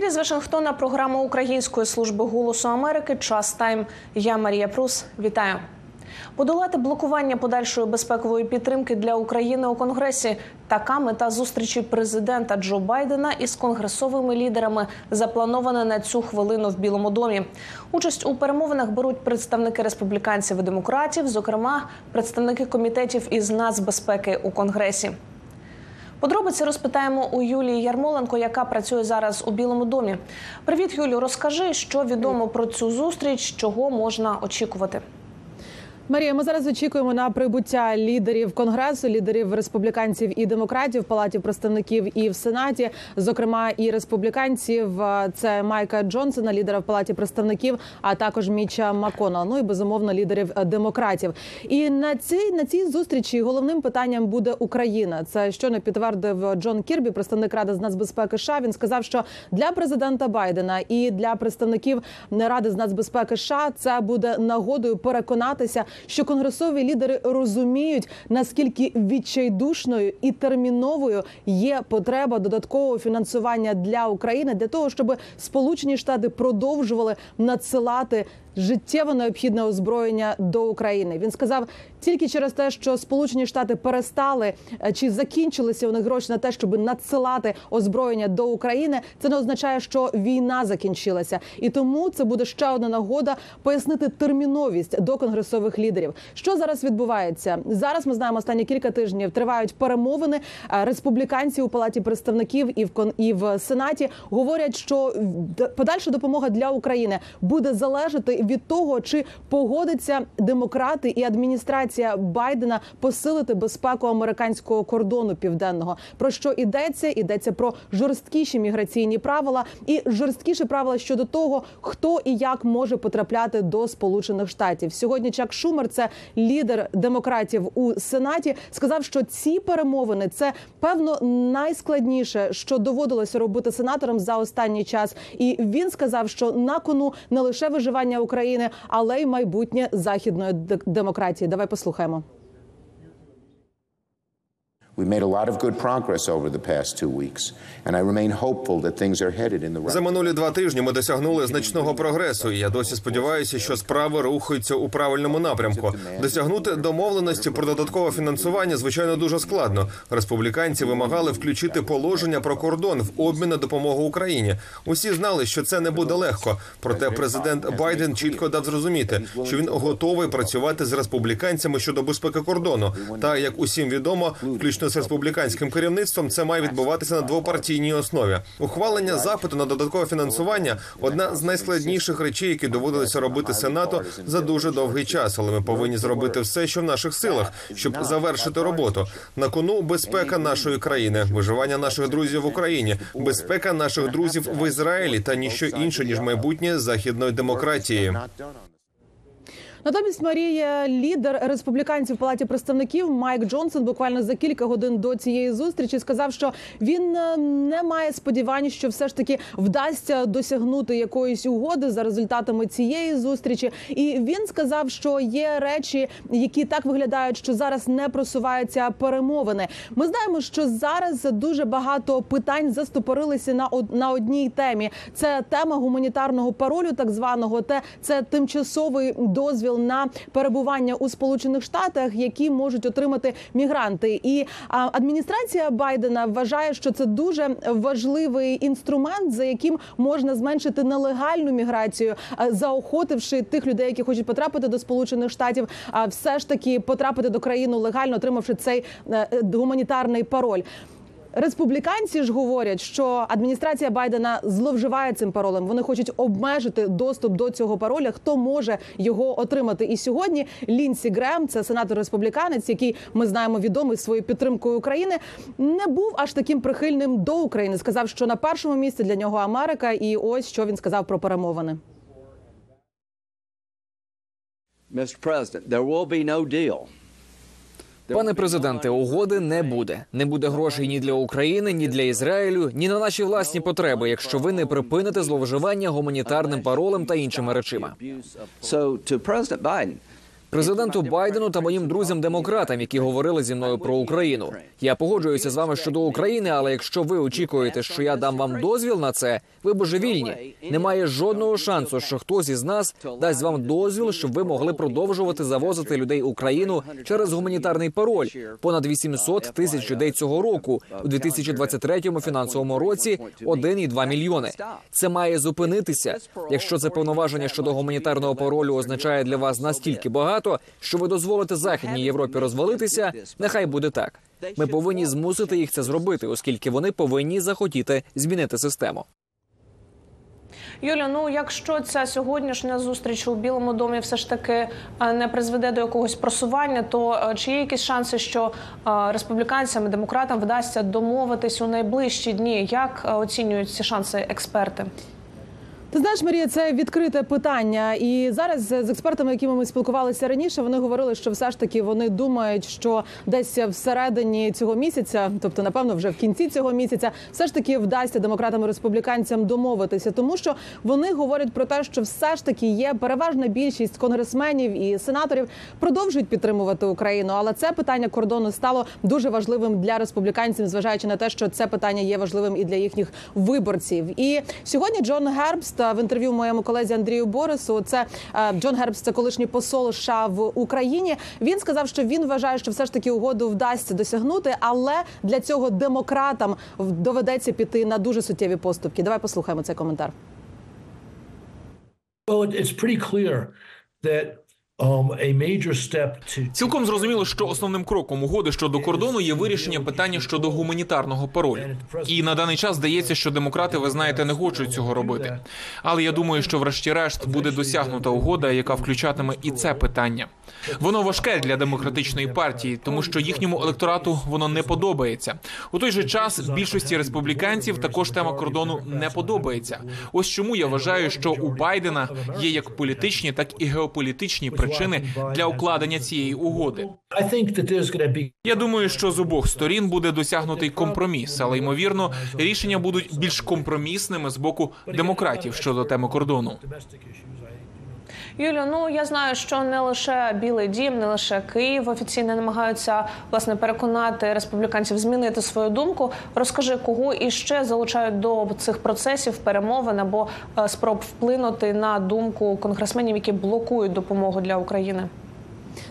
ефірі з Вашингтона програма Української служби голосу Америки. Час тайм. Я Марія Прус. Вітаю. Подолати блокування подальшої безпекової підтримки для України у Конгресі. Така мета зустрічі президента Джо Байдена із конгресовими лідерами запланована на цю хвилину в Білому домі. Участь у перемовинах беруть представники республіканців і демократів, зокрема представники комітетів із нацбезпеки у Конгресі. Подробиці розпитаємо у Юлії Ярмоленко, яка працює зараз у Білому домі. Привіт, Юлію. Розкажи, що відомо про цю зустріч, чого можна очікувати. Марія, ми зараз очікуємо на прибуття лідерів конгресу, лідерів республіканців і демократів в палаті представників і в сенаті, зокрема і республіканців. Це Майка Джонсона, лідера в палаті представників, а також Міча Маконал. Ну і безумовно лідерів демократів. І на цій на цій зустрічі головним питанням буде Україна. Це що не підтвердив Джон Кірбі, представник ради з нацбезпеки. США. він сказав, що для президента Байдена і для представників ради з нацбезпеки США це буде нагодою переконатися що конгресові лідери розуміють наскільки відчайдушною і терміновою є потреба додаткового фінансування для України для того, щоб Сполучені Штати продовжували надсилати життєво необхідне озброєння до України. Він сказав тільки через те, що Сполучені Штати перестали чи закінчилися у них гроші на те, щоб надсилати озброєння до України. Це не означає, що війна закінчилася, і тому це буде ще одна нагода пояснити терміновість до конгресових лідерів. Що зараз відбувається? Зараз ми знаємо останні кілька тижнів тривають перемовини. Республіканці у палаті представників і в кон і в сенаті говорять, що подальша допомога для України буде залежати від того, чи погодиться демократи і адміністрація Байдена посилити безпеку американського кордону південного. Про що йдеться? Йдеться про жорсткіші міграційні правила і жорсткіші правила щодо того, хто і як може потрапляти до Сполучених Штатів. Сьогодні Чак Шумер, це лідер демократів у сенаті, сказав, що ці перемовини це певно найскладніше, що доводилося робити сенаторам за останній час. І він сказав, що на кону не лише виживання України, але й майбутнє західної демократії. Давай послухаємо. За минулі два тижні ми досягнули значного прогресу. і Я досі сподіваюся, що справи рухаються у правильному напрямку. Досягнути домовленості про додаткове фінансування звичайно дуже складно. Республіканці вимагали включити положення про кордон в обмін на допомогу Україні. Усі знали, що це не буде легко. Проте президент Байден чітко дав зрозуміти, що він готовий працювати з республіканцями щодо безпеки кордону. Та як усім відомо, включно з республіканським керівництвом це має відбуватися на двопартійній основі. Ухвалення запиту на додаткове фінансування одна з найскладніших речей, які доводилося робити сенату за дуже довгий час. Але ми повинні зробити все, що в наших силах, щоб завершити роботу. На кону безпека нашої країни, виживання наших друзів в Україні, безпека наших друзів в Ізраїлі та ніщо інше ніж майбутнє західної демократії. Натомість Марія, лідер республіканців в палаті представників Майк Джонсон, буквально за кілька годин до цієї зустрічі сказав, що він не має сподівань, що все ж таки вдасться досягнути якоїсь угоди за результатами цієї зустрічі. І він сказав, що є речі, які так виглядають, що зараз не просуваються перемовини. Ми знаємо, що зараз дуже багато питань застопорилися на на одній темі. Це тема гуманітарного паролю, так званого, те це тимчасовий дозвіл на перебування у Сполучених Штатах, які можуть отримати мігранти. І адміністрація Байдена вважає, що це дуже важливий інструмент, за яким можна зменшити нелегальну міграцію, заохотивши тих людей, які хочуть потрапити до Сполучених Штатів, а все ж таки потрапити до країни легально, отримавши цей гуманітарний пароль. Республіканці ж говорять, що адміністрація Байдена зловживає цим паролем. Вони хочуть обмежити доступ до цього пароля. Хто може його отримати? І сьогодні Лінсі Грем, це сенатор республіканець, який ми знаємо відомий своєю підтримкою України, не був аж таким прихильним до України. Сказав, що на першому місці для нього Америка, і ось що він сказав про перемовини. Mr. President, there will be no deal. Пане президенте, угоди не буде. Не буде грошей ні для України, ні для Ізраїлю, ні на наші власні потреби, якщо ви не припините зловживання гуманітарним паролем та іншими речима. Президенту Байдену та моїм друзям-демократам, які говорили зі мною про Україну. Я погоджуюся з вами щодо України, але якщо ви очікуєте, що я дам вам дозвіл на це, ви божевільні. Немає жодного шансу, що хтось із нас дасть вам дозвіл, щоб ви могли продовжувати завозити людей Україну через гуманітарний пароль. Понад 800 тисяч людей цього року у 2023 фінансовому році 1,2 мільйони. Це має зупинитися. Якщо це повноваження щодо гуманітарного паролю означає для вас настільки багато, що ви дозволите західній Європі розвалитися, нехай буде так. Ми повинні змусити їх це зробити, оскільки вони повинні захотіти змінити систему. Юля, ну якщо ця сьогоднішня зустріч у Білому домі все ж таки е, не призведе до якогось просування, то е, чи є якісь шанси, що е, республіканцям і демократам вдасться домовитись у найближчі дні? Як оцінюють ці шанси експерти? Ти знаєш, Марія, це відкрите питання. І зараз з експертами, якими ми спілкувалися раніше, вони говорили, що все ж таки вони думають, що десь всередині цього місяця, тобто, напевно, вже в кінці цього місяця, все ж таки вдасться демократам і республіканцям домовитися, тому що вони говорять про те, що все ж таки є переважна більшість конгресменів і сенаторів продовжують підтримувати Україну. Але це питання кордону стало дуже важливим для республіканців, зважаючи на те, що це питання є важливим і для їхніх виборців. І сьогодні Джон Гербст в інтерв'ю моєму колезі Андрію Борису. Це е, Джон Гербс, це колишній посол США в Україні. Він сказав, що він вважає, що все ж таки угоду вдасться досягнути, але для цього демократам доведеться піти на дуже суттєві поступки. Давай послухаємо цей коментар. Well, it's pretty clear that um, Цілком зрозуміло, що основним кроком угоди щодо кордону є вирішення питання щодо гуманітарного паролю. І на даний час здається, що демократи, ви знаєте, не хочуть цього робити. Але я думаю, що врешті-решт буде досягнута угода, яка включатиме і це питання. Воно важке для демократичної партії, тому що їхньому електорату воно не подобається. У той же час більшості республіканців також тема кордону не подобається. Ось чому я вважаю, що у Байдена є як політичні, так і геополітичні причини для укладення цієї угоди. Я думаю, що з обох сторін буде досягнутий компроміс, але ймовірно, рішення будуть більш компромісними з боку демократів щодо теми кордону. Юлю, ну я знаю, що не лише Білий Дім, не лише Київ офіційно намагаються власне переконати республіканців змінити свою думку. Розкажи, кого іще залучають до цих процесів перемовин або е, спроб вплинути на думку конгресменів, які блокують допомогу для України.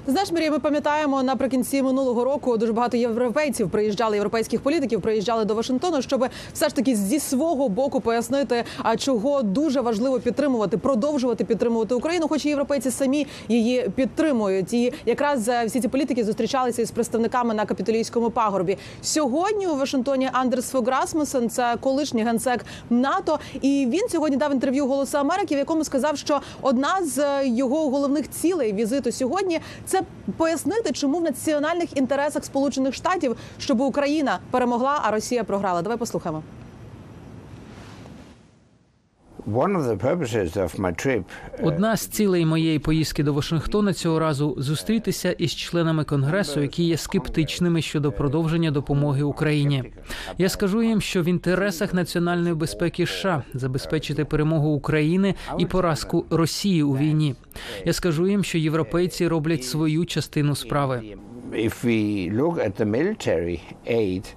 Ти знаєш, Марія, ми пам'ятаємо наприкінці минулого року дуже багато європейців приїжджали, європейських політиків приїжджали до Вашингтону, щоб все ж таки зі свого боку пояснити, а чого дуже важливо підтримувати, продовжувати підтримувати Україну, хоч і європейці самі її підтримують. І якраз е, всі ці політики зустрічалися із представниками на капітолійському пагорбі. Сьогодні у Вашингтоні Андерс Фог Расмусен, це колишній генсек НАТО, і він сьогодні дав інтерв'ю Голосу Америки, в якому сказав, що одна з е, його головних цілей візиту сьогодні це пояснити, чому в національних інтересах Сполучених Штатів, щоб Україна перемогла, а Росія програла. Давай послухаємо. Одна з цілей моєї поїздки до Вашингтона цього разу зустрітися із членами конгресу, які є скептичними щодо продовження допомоги Україні. Я скажу їм, що в інтересах національної безпеки США забезпечити перемогу України і поразку Росії у війні. Я скажу їм, що європейці роблять свою частину справи.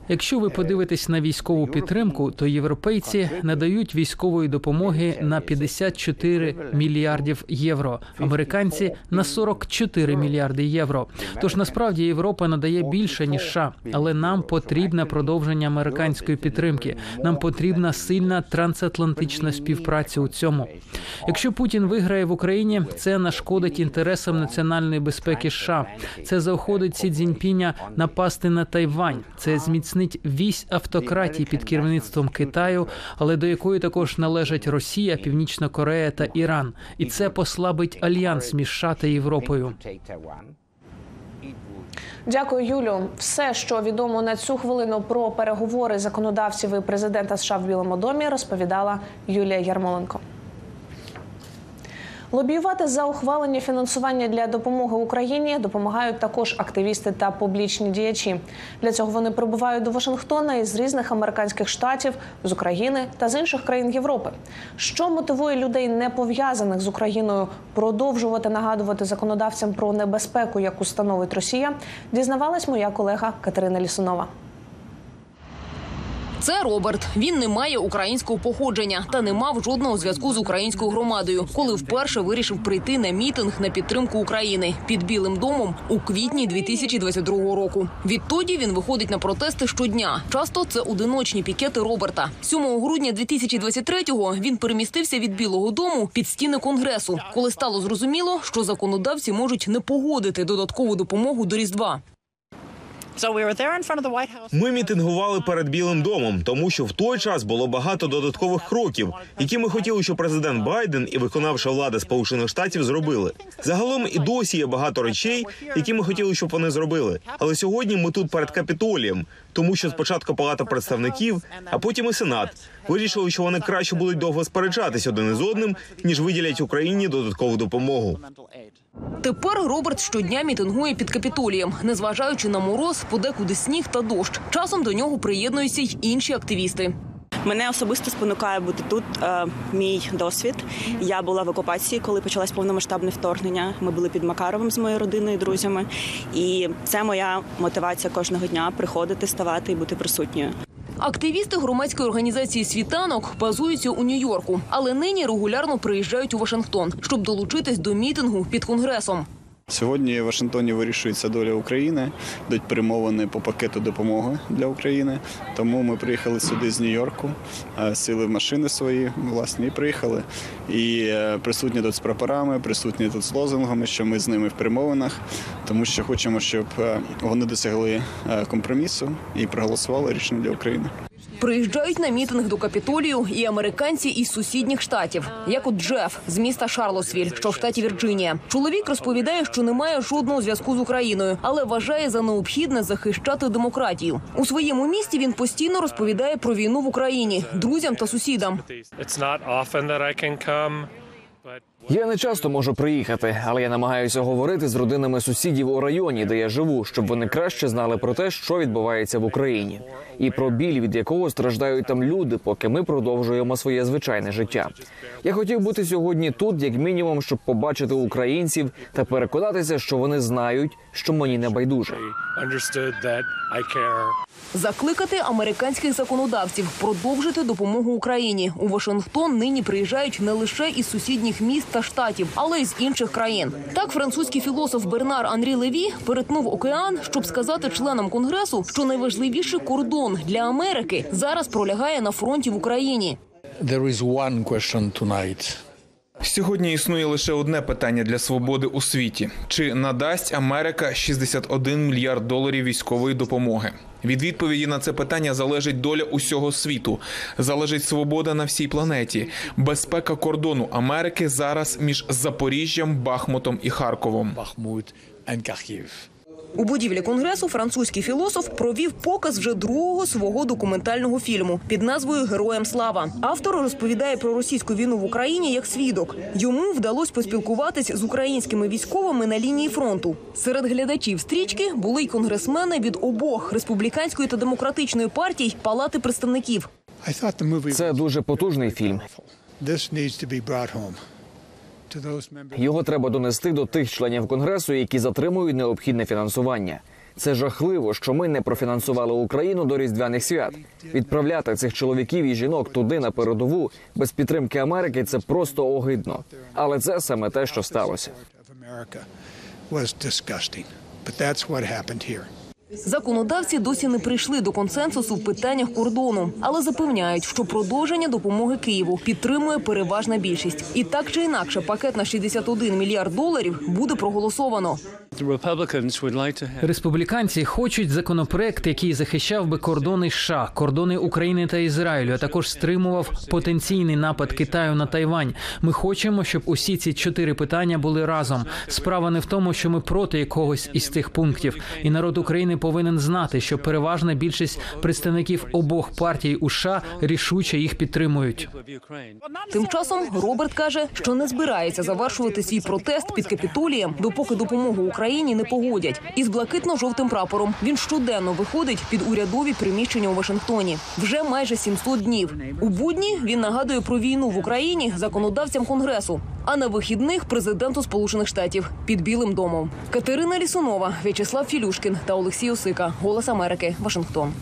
Якщо ви подивитесь на військову підтримку, то європейці надають військової допомоги на 54 мільярдів євро, американці на 44 мільярди євро. Тож насправді Європа надає більше ніж США, але нам потрібне продовження американської підтримки. Нам потрібна сильна трансатлантична співпраця у цьому. Якщо Путін виграє в Україні, це нашкодить інтересам національної безпеки США. Це заохотить Сі Цзіньпіня напасти на Тайвань. Це зміцнить вісь автократії під керівництвом Китаю, але до якої також належать Росія, Північна Корея та Іран. І це послабить альянс між США та Європою. Дякую, Юлю. Все, що відомо на цю хвилину про переговори законодавців і президента США в Білому домі, розповідала Юлія Ярмоленко. Лобіювати за ухвалення фінансування для допомоги Україні допомагають також активісти та публічні діячі. Для цього вони прибувають до Вашингтона із різних американських штатів, з України та з інших країн Європи. Що мотивує людей, не пов'язаних з Україною, продовжувати нагадувати законодавцям про небезпеку, яку становить Росія, дізнавалась моя колега Катерина Лісунова. Це Роберт. Він не має українського походження та не мав жодного зв'язку з українською громадою, коли вперше вирішив прийти на мітинг на підтримку України під Білим домом у квітні 2022 року. Відтоді він виходить на протести щодня. Часто це одиночні пікети Роберта. 7 грудня 2023-го він перемістився від Білого дому під стіни конгресу, коли стало зрозуміло, що законодавці можуть не погодити додаткову допомогу до різдва. Ми мітингували перед Білим домом, тому що в той час було багато додаткових кроків, які ми хотіли, щоб президент Байден і виконавча влада Сполучених Штатів зробили. Загалом і досі є багато речей, які ми хотіли, щоб вони зробили. Але сьогодні ми тут перед капітолієм, тому що спочатку Палата представників, а потім і Сенат вирішили, що вони краще будуть довго сперечатись один із одним, ніж виділять Україні додаткову допомогу. Тепер Роберт щодня мітингує під капітолієм, незважаючи на мороз, подекуди сніг та дощ. Часом до нього приєднуються й інші активісти. Мене особисто спонукає бути тут. Е, мій досвід. Я була в окупації, коли почалось повномасштабне вторгнення. Ми були під Макаровим з моєю родиною, друзями, і це моя мотивація кожного дня приходити, ставати і бути присутньою. Активісти громадської організації Світанок базуються у Нью-Йорку, але нині регулярно приїжджають у Вашингтон, щоб долучитись до мітингу під конгресом. Сьогодні в Вашингтоні вирішується доля України, йдуть перемовини по пакету допомоги для України. Тому ми приїхали сюди з Нью-Йорку, е, сіли в машини свої власні і приїхали. І е, присутні тут з прапорами, присутні тут з лозунгами, що ми з ними в перемовинах, тому що хочемо, щоб е, вони досягли компромісу і проголосували рішення для України. Приїжджають на мітинг до Капітолію і американці із сусідніх штатів, як от Джеф з міста Шарлосвіль, що в штаті Вірджинія. Чоловік розповідає, що не має жодного зв'язку з Україною, але вважає за необхідне захищати демократію. У своєму місті він постійно розповідає про війну в Україні друзям та сусідам. Я не часто можу приїхати, але я намагаюся говорити з родинами сусідів у районі, де я живу, щоб вони краще знали про те, що відбувається в Україні, і про біль, від якого страждають там люди, поки ми продовжуємо своє звичайне життя. Я хотів бути сьогодні тут, як мінімум, щоб побачити українців та переконатися, що вони знають, що мені не байдуже. Закликати американських законодавців продовжити допомогу Україні у Вашингтон. Нині приїжджають не лише із сусідніх міст та штатів, але й з інших країн. Так, французький філософ Бернар Анрі Леві перетнув океан, щоб сказати членам конгресу, що найважливіший кордон для Америки зараз пролягає на фронті в Україні. There is one question tonight. Сьогодні існує лише одне питання для свободи у світі: чи надасть Америка 61 мільярд доларів військової допомоги? Від відповіді на це питання залежить доля усього світу, залежить свобода на всій планеті, безпека кордону Америки зараз між Запоріжжям, Бахмутом і Харковом. Бахмут Kharkiv. У будівлі конгресу французький філософ провів показ вже другого свого документального фільму під назвою Героям слава. Автор розповідає про російську війну в Україні як свідок. Йому вдалося поспілкуватись з українськими військовими на лінії фронту. Серед глядачів стрічки були й конгресмени від обох республіканської та демократичної партій Палати представників. Це дуже потужний фільм. Його треба донести до тих членів конгресу, які затримують необхідне фінансування. Це жахливо, що ми не профінансували Україну до різдвяних свят. Відправляти цих чоловіків і жінок туди на передову без підтримки Америки це просто огидно. Але це саме те, що сталося. Законодавці досі не прийшли до консенсусу в питаннях кордону, але запевняють, що продовження допомоги Києву підтримує переважна більшість. І так чи інакше, пакет на 61 мільярд доларів буде проголосовано. Республіканці хочуть законопроект, який захищав би кордони США, кордони України та Ізраїлю, а також стримував потенційний напад Китаю на Тайвань. Ми хочемо, щоб усі ці чотири питання були разом. Справа не в тому, що ми проти якогось із цих пунктів, і народ України повинен знати, що переважна більшість представників обох партій у США рішуче їх підтримують. Тим часом Роберт каже, що не збирається завершувати свій протест під капітолієм, допоки допомогу Україні не погодять. Із блакитно-жовтим прапором він щоденно виходить під урядові приміщення у Вашингтоні. Вже майже 700 днів. У будні він нагадує про війну в Україні законодавцям конгресу, а на вихідних президенту Сполучених Штатів під Білим домом. Катерина Лісунова, В'ячеслав Філюшкін та Олексій Осика. Голос Америки. Вашингтон.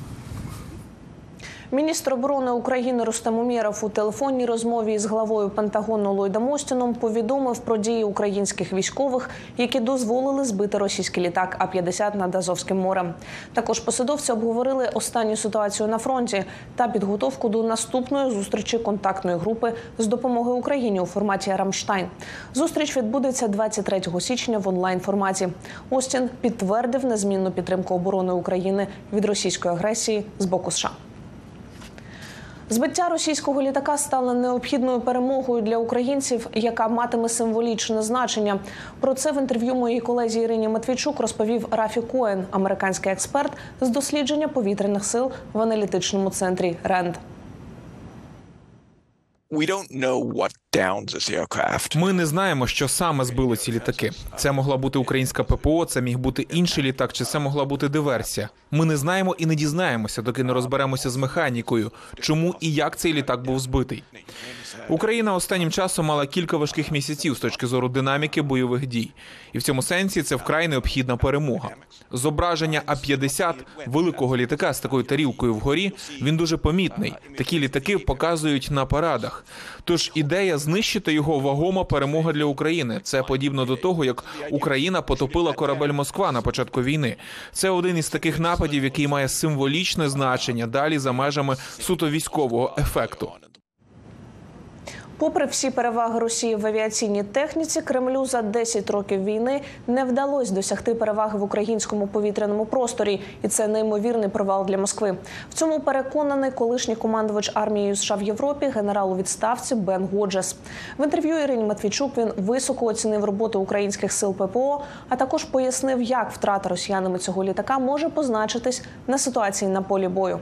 Міністр оборони України Рустем Умєров у телефонній розмові з главою Пентагону Ллойдом Остіном повідомив про дії українських військових, які дозволили збити російський літак А-50 над Азовським морем. Також посадовці обговорили останню ситуацію на фронті та підготовку до наступної зустрічі контактної групи з допомоги Україні у форматі Рамштайн. Зустріч відбудеться 23 січня в онлайн форматі. Остін підтвердив незмінну підтримку оборони України від російської агресії з боку США. Збиття російського літака стало необхідною перемогою для українців, яка матиме символічне значення. Про це в інтерв'ю моїй колезі Ірині Матвійчук розповів Рафі Коен, американський експерт з дослідження повітряних сил в аналітичному центрі РЕНД. Ми не знаємо, що саме збило ці літаки. Це могла бути українська ППО, це міг бути інший літак, чи це могла бути диверсія. Ми не знаємо і не дізнаємося, доки не розберемося з механікою, чому і як цей літак був збитий. Україна останнім часом мала кілька важких місяців з точки зору динаміки бойових дій, і в цьому сенсі це вкрай необхідна перемога. Зображення А-50 великого літака з такою тарілкою вгорі він дуже помітний. Такі літаки показують на парадах. Тож ідея знищити його вагома перемога для України. Це подібно до того, як Україна потопила корабель Москва на початку війни. Це один із таких нападів, який має символічне значення далі за межами суто військового ефекту. Попри всі переваги Росії в авіаційній техніці, Кремлю за 10 років війни не вдалося досягти переваги в українському повітряному просторі, і це неймовірний провал для Москви. В цьому переконаний колишній командувач армією США в Європі, генерал у відставці Бен Годжес. В інтерв'ю Ірині Матвійчук він високо оцінив роботу українських сил ППО, а також пояснив, як втрата росіянами цього літака може позначитись на ситуації на полі бою.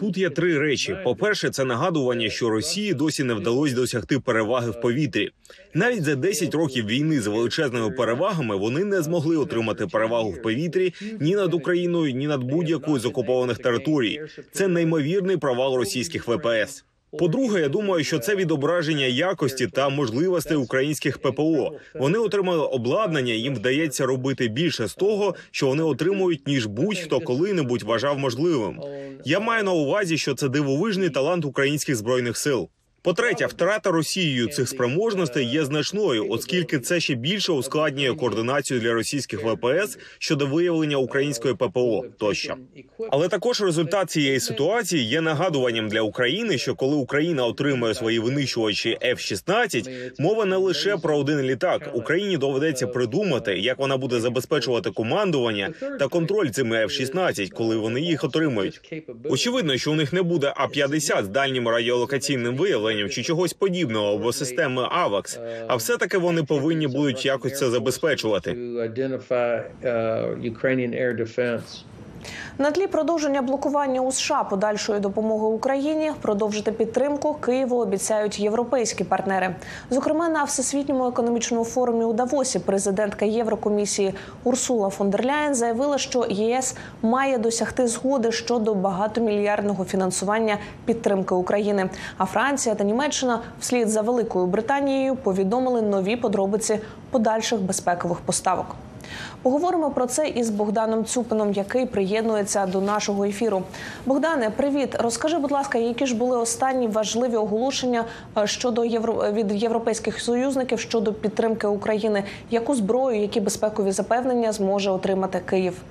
Тут є три речі. По-перше, це нагадування, що Росії досі не вдалося досягти переваги в повітрі. Навіть за 10 років війни з величезними перевагами вони не змогли отримати перевагу в повітрі ні над Україною, ні над будь-якою з окупованих територій. Це неймовірний провал російських ВПС. По-друге, я думаю, що це відображення якості та можливостей українських ППО. Вони отримали обладнання, їм вдається робити більше з того, що вони отримують, ніж будь-хто коли-небудь вважав можливим. Я маю на увазі, що це дивовижний талант українських збройних сил. По-третє, втрата Росією цих спроможностей є значною, оскільки це ще більше ускладнює координацію для російських ВПС щодо виявлення української ППО тощо. Але також результат цієї ситуації є нагадуванням для України, що коли Україна отримує свої винищувачі F-16, мова не лише про один літак. Україні доведеться придумати, як вона буде забезпечувати командування та контроль цими F-16, коли вони їх отримають. Очевидно, що у них не буде А-50 з дальнім радіолокаційним виявленням чи чогось подібного або системи AVAX, а все таки вони повинні будуть якось це забезпечувати. На тлі продовження блокування у США подальшої допомоги Україні продовжити підтримку Києву обіцяють європейські партнери. Зокрема, на всесвітньому економічному форумі у Давосі президентка Єврокомісії Урсула фон дер Ляєн заявила, що ЄС має досягти згоди щодо багатомільярдного фінансування підтримки України. А Франція та Німеччина, вслід за Великою Британією, повідомили нові подробиці подальших безпекових поставок. Поговоримо про це із Богданом Цюпином, який приєднується до нашого ефіру. Богдане, привіт. Розкажи, будь ласка, які ж були останні важливі оголошення е, щодо євро від європейських союзників щодо підтримки України? Яку зброю, які безпекові запевнення зможе отримати Київ?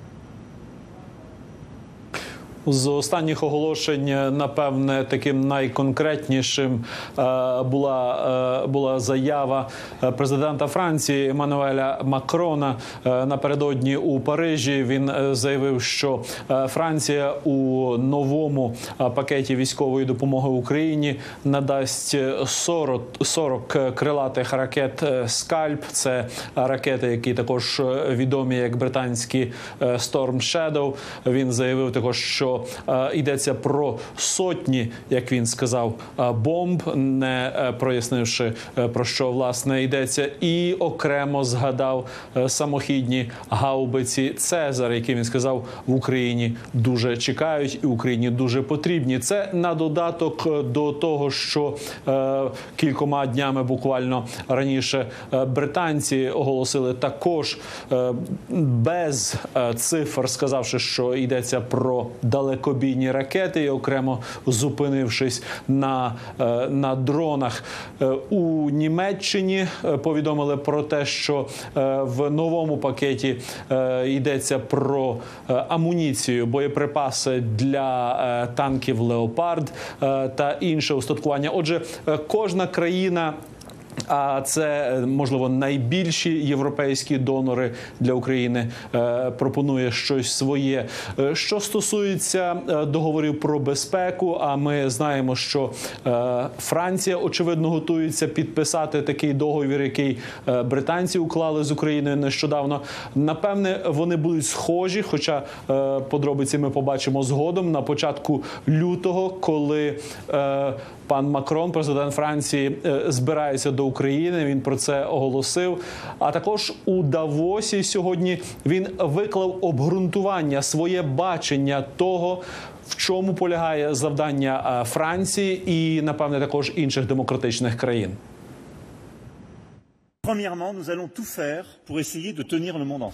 З останніх оголошень, напевне, таким найконкретнішим е, була е, була заява е, президента Франції Еммануеля Макрона напередодні у Парижі. Він заявив, що Франція у новому пакеті військової допомоги Україні надасть 40, 40 крилатих ракет Скальп. Це ракети, які також відомі як британські Storm Shadow. Він заявив також, що е, йдеться про сотні, як він сказав, е, бомб, не е, прояснивши про що власне йдеться, і окремо згадав самохідні гаубиці Цезар, які він сказав в Україні дуже чекають, і Україні дуже потрібні. Це на додаток до того, що кількома днями буквально раніше британці оголосили також без цифр, сказавши, що йдеться про далекобійні ракети, і окремо зупинившись на, е, на дронах Е, у Німеччині, е, повідомили про те, що в новому пакеті йдеться про амуніцію, боєприпаси для танків Леопард та інше устаткування. Отже, кожна країна. А це е, можливо найбільші європейські донори для України е, пропонує щось своє. Е, Що стосується договорів про безпеку, а ми знаємо, що Франція очевидно готується підписати такий договір, який британці уклали з Україною нещодавно. Напевне, вони будуть схожі, хоча подробиці ми побачимо згодом на початку лютого, коли пан Макрон, президент Франції, е, збирається до України. Він про це оголосив. А також у Давосі сьогодні він виклав обґрунтування, своє бачення того. В чому полягає завдання е, Франції і напевне також інших демократичних країн?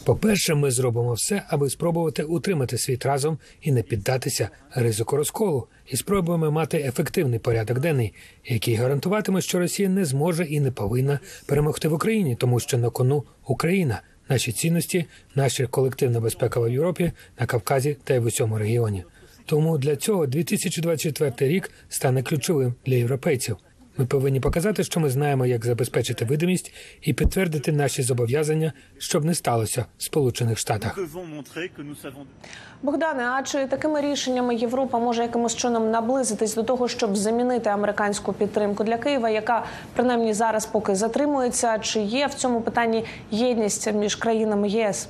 По-перше, ми зробимо все, аби спробувати утримати світ разом і не піддатися ризику розколу, і спробуємо мати ефективний порядок денний, який гарантуватиме, що Росія не зможе і не повинна перемогти в Україні, тому що на кону Україна, наші цінності, наша колективна безпека в Європі, на Кавказі та й в усьому регіоні. Тому для цього 2024 рік стане ключовим для європейців. Ми повинні показати, що ми знаємо, як забезпечити видимість і підтвердити наші зобов'язання, щоб не сталося в Сполучених Штатах. Богдане, а чи такими рішеннями Європа може якимось чином наблизитись до того, щоб замінити американську підтримку для Києва, яка принаймні зараз поки затримується? Чи є в цьому питанні єдність між країнами ЄС?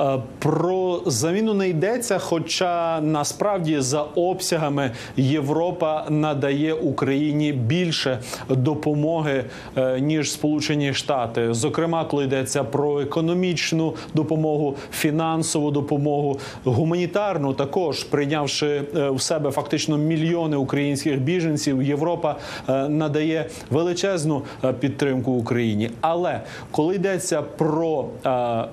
Е, Про заміну не йдеться, хоча насправді за обсягами Європа надає Україні більше допомоги е, ніж Сполучені Штати. Зокрема, коли йдеться про економічну допомогу, фінансову допомогу, гуманітарну, також прийнявши е, у себе фактично мільйони українських біженців, Європа надає величезну підтримку Україні. Але коли йдеться про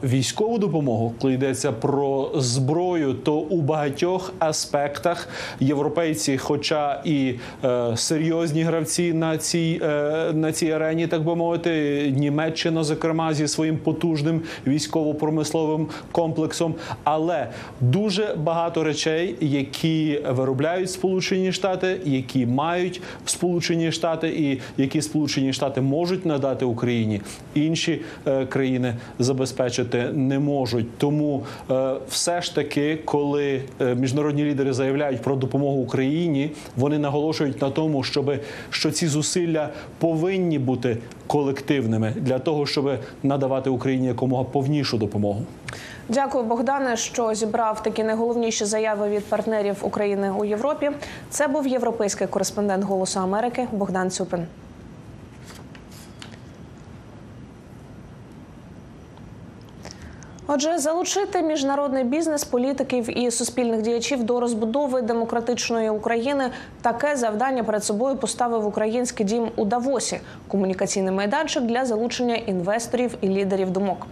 військову допомогу, коли йдеться про зброю, то у багатьох аспектах європейці, хоча і е, серйозні гравці на цій е, на цій арені, так би мовити, Німеччина, зокрема, зі своїм потужним військово-промисловим комплексом, але дуже багато речей, які виробляють Сполучені Штати, які мають Сполучені Штати, і які Сполучені Штати можуть надати Україні, інші е, країни забезпечити не можуть. Тому е, все ж таки, коли е, міжнародні лідери заявляють про допомогу Україні, вони наголошують на тому, щоб що ці зусилля повинні бути колективними для того, щоб надавати Україні якомога повнішу допомогу. Дякую, Богдане, що зібрав такі найголовніші заяви від партнерів України у Європі. Це був європейський кореспондент Голосу Америки Богдан Цюпин. Отже, залучити міжнародний бізнес, політиків і суспільних діячів до розбудови демократичної України таке завдання перед собою поставив український дім у Давосі комунікаційний майданчик для залучення інвесторів і лідерів думок.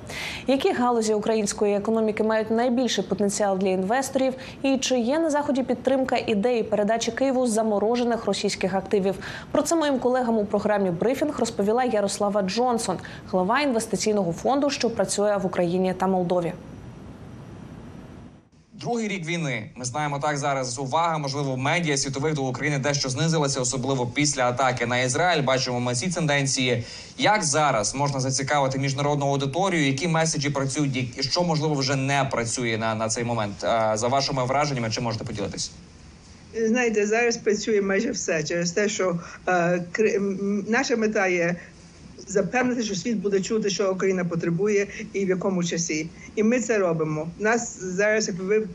Які галузі української економіки мають найбільший потенціал для інвесторів, і чи є на заході підтримка ідеї передачі Києву заморожених російських активів? Про це моїм колегам у програмі Брифінг розповіла Ярослава Джонсон, глава інвестиційного фонду, що працює в Україні та Молдові. Другий рік війни ми знаємо так зараз. Увага, можливо, медіа світових до України дещо знизилася, особливо після атаки на Ізраїль. Бачимо ми ці тенденції. Як зараз можна зацікавити міжнародну аудиторію? Які меседжі працюють, і що можливо вже не працює на, на цей момент? А, За вашими враженнями, чи можете поділитись? Знаєте, зараз працює майже все через те, що е, наша мета є запевнити, що світ буде чути, що Україна потребує і в якому часі. І ми це робимо. Нас зараз, якби ви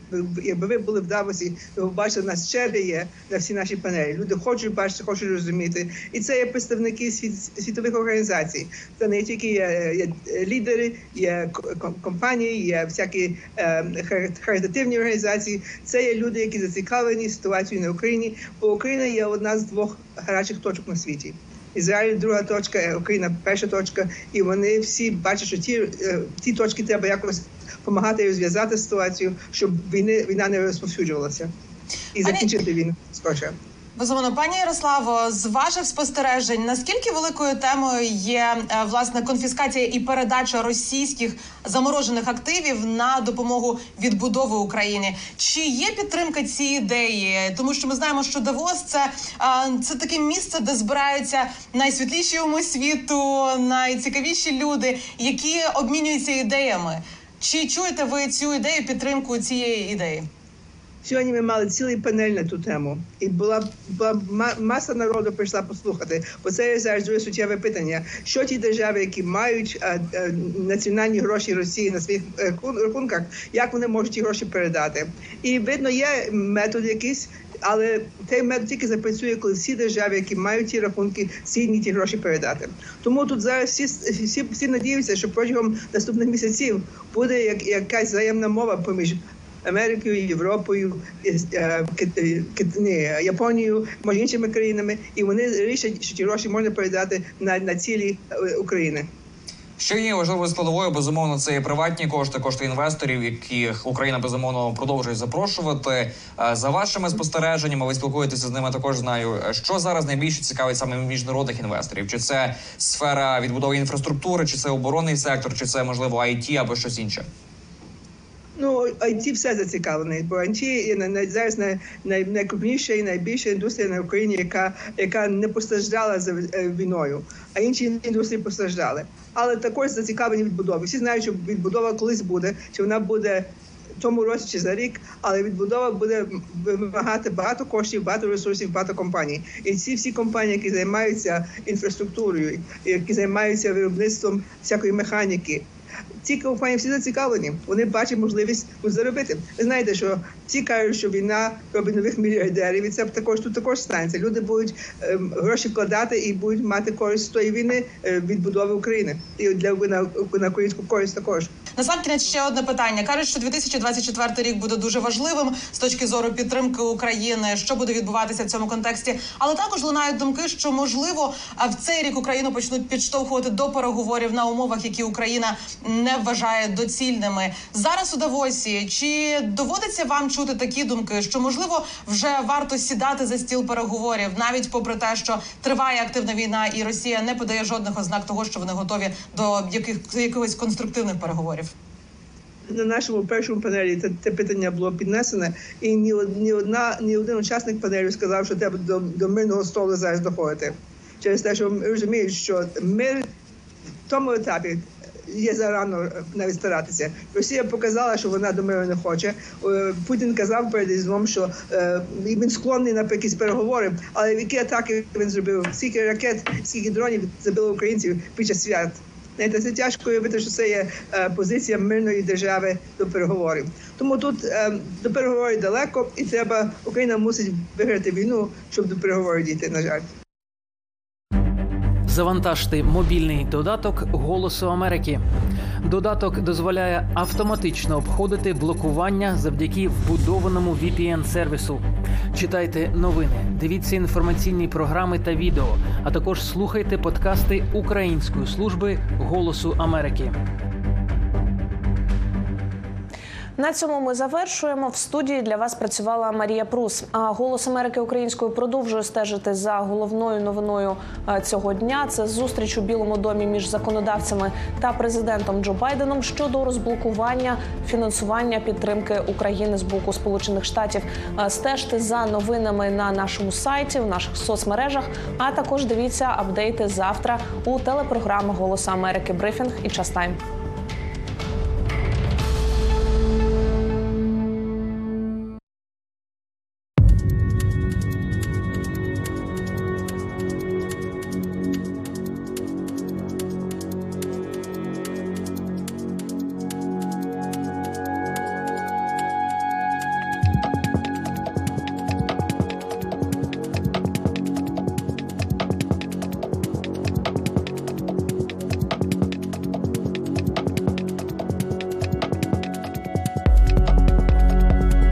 якби ви були в Давосі, ви бачили, нас черги є на всі наші панелі. Люди хочуть бачити, хочуть розуміти. І це є представники світ, світових організацій. Це не тільки є, є лідери, є компанії, є всякі е, харитативні організації. Це є люди, які зацікавлені ситуацією на Україні, бо Україна є одна з двох гарячих точок на світі. Ізраїль друга точка, е, Україна перша точка, і вони всі бачать, що ті, е, ті точки треба якось допомагати розв'язати ситуацію, щоб війни війна не розповсюджувалася і закінчити війну скорше. Безумовно, пані Ярославо, з ваших спостережень, наскільки великою темою є е, власне конфіскація і передача російських заморожених активів на допомогу відбудови України? Чи є підтримка цієї ідеї? Тому що ми знаємо, що Давос це, е, це таке місце, де збираються найсвітліші уми світу, найцікавіші люди, які обмінюються ідеями. Чи чуєте ви цю ідею підтримку цієї ідеї? Сьогодні ми мали цілий панель на ту тему, і була, була ма- маса народу прийшла послухати. Бо це зараз дуже суттєве питання. Що ті держави, які мають е, е, національні гроші Росії на своїх е, рахунках, як вони можуть ті гроші передати? І видно, є метод якийсь. Але цей метод тільки запрацює, коли всі держави, які мають ті рахунки, згідні ті гроші передати. Тому тут зараз всі всі, всі надіються, що протягом наступних місяців буде як, якась взаємна мова поміж Америкою, Європою, е, е, е, Японією, може іншими країнами, і вони рішать, що ті гроші можна передати на, на цілі України. Що є важливою складовою, безумовно, це і приватні кошти, кошти інвесторів, яких Україна безумовно продовжує запрошувати. За вашими спостереженнями, ви спілкуєтеся з ними. Також знаю, що зараз найбільше цікавить саме міжнародних інвесторів. Чи це сфера відбудови інфраструктури, чи це оборонний сектор, чи це можливо IT або щось інше? Ну, IT все зацікавлений, бо IT є зараз най, най, найкрупніша і найбільша індустрія на Україні, яка, яка не постраждала за е, війною, а інші індустрії постраждали. Але також зацікавлені відбудовою. Всі знають, що відбудова колись буде, чи вона буде в цьому році чи за рік, але відбудова буде вимагати багато коштів, багато ресурсів, багато компаній. І ці всі компанії, які займаються інфраструктурою, які займаються виробництвом всякої механіки. Ці компанії всі зацікавлені. Вони бачать можливість заробити. Ви знаєте, що всі кажуть, що війна робить нових мільярдерів, і це також тут також станеться. Люди будуть ем, гроші вкладати і будуть мати користь з тої війни е, відбудови України і для на, на українську користь також. Насамкінець ще одне питання. Кажуть, що 2024 рік буде дуже важливим з точки зору підтримки України. Що буде відбуватися в цьому контексті? Але також лунають думки, що можливо в цей рік Україну почнуть підштовхувати до переговорів на умовах, які Україна не вважає доцільними. Зараз у Давосі чи доводиться вам чути такі думки, що можливо вже варто сідати за стіл переговорів, навіть попри те, що триває активна війна, і Росія не подає жодних ознак того, що вони готові до яких якихось конструктивних переговорів. На нашому першому панелі це, це питання було піднесене, і ні, ні одна ні один учасник панелю сказав, що треба до, до мирного столу зараз доходити. Через те, що розуміють, що мир в тому етапі є зарано навіть старатися. Росія показала, що вона до миру не хоче. Е, Путін казав перед Різдвом, що е, він склонний на якісь переговори, але які атаки він зробив? Скільки ракет, скільки дронів забило українців під час свят? Це тяжко уявити, що це є е, позиція мирної держави до переговорів. Тому тут е, до переговорів далеко, і треба Україна мусить виграти війну, щоб до переговорів дійти. На жаль. Завантажте мобільний додаток Голосу Америки. Додаток дозволяє автоматично обходити блокування завдяки вбудованому VPN-сервісу. Читайте новини, дивіться інформаційні програми та відео, а також слухайте подкасти Української служби Голосу Америки. На цьому ми завершуємо. В студії для вас працювала Марія Прус. А голос Америки українською продовжує стежити за головною новиною е, цього дня. Це зустріч у Білому домі між законодавцями та президентом Джо Байденом щодо розблокування фінансування підтримки України з боку Сполучених Штатів. Е, Стежте за новинами на нашому сайті, в наших соцмережах. А також дивіться апдейти завтра у телепрограмах Голоса Америки Брифінг і Час Тайм.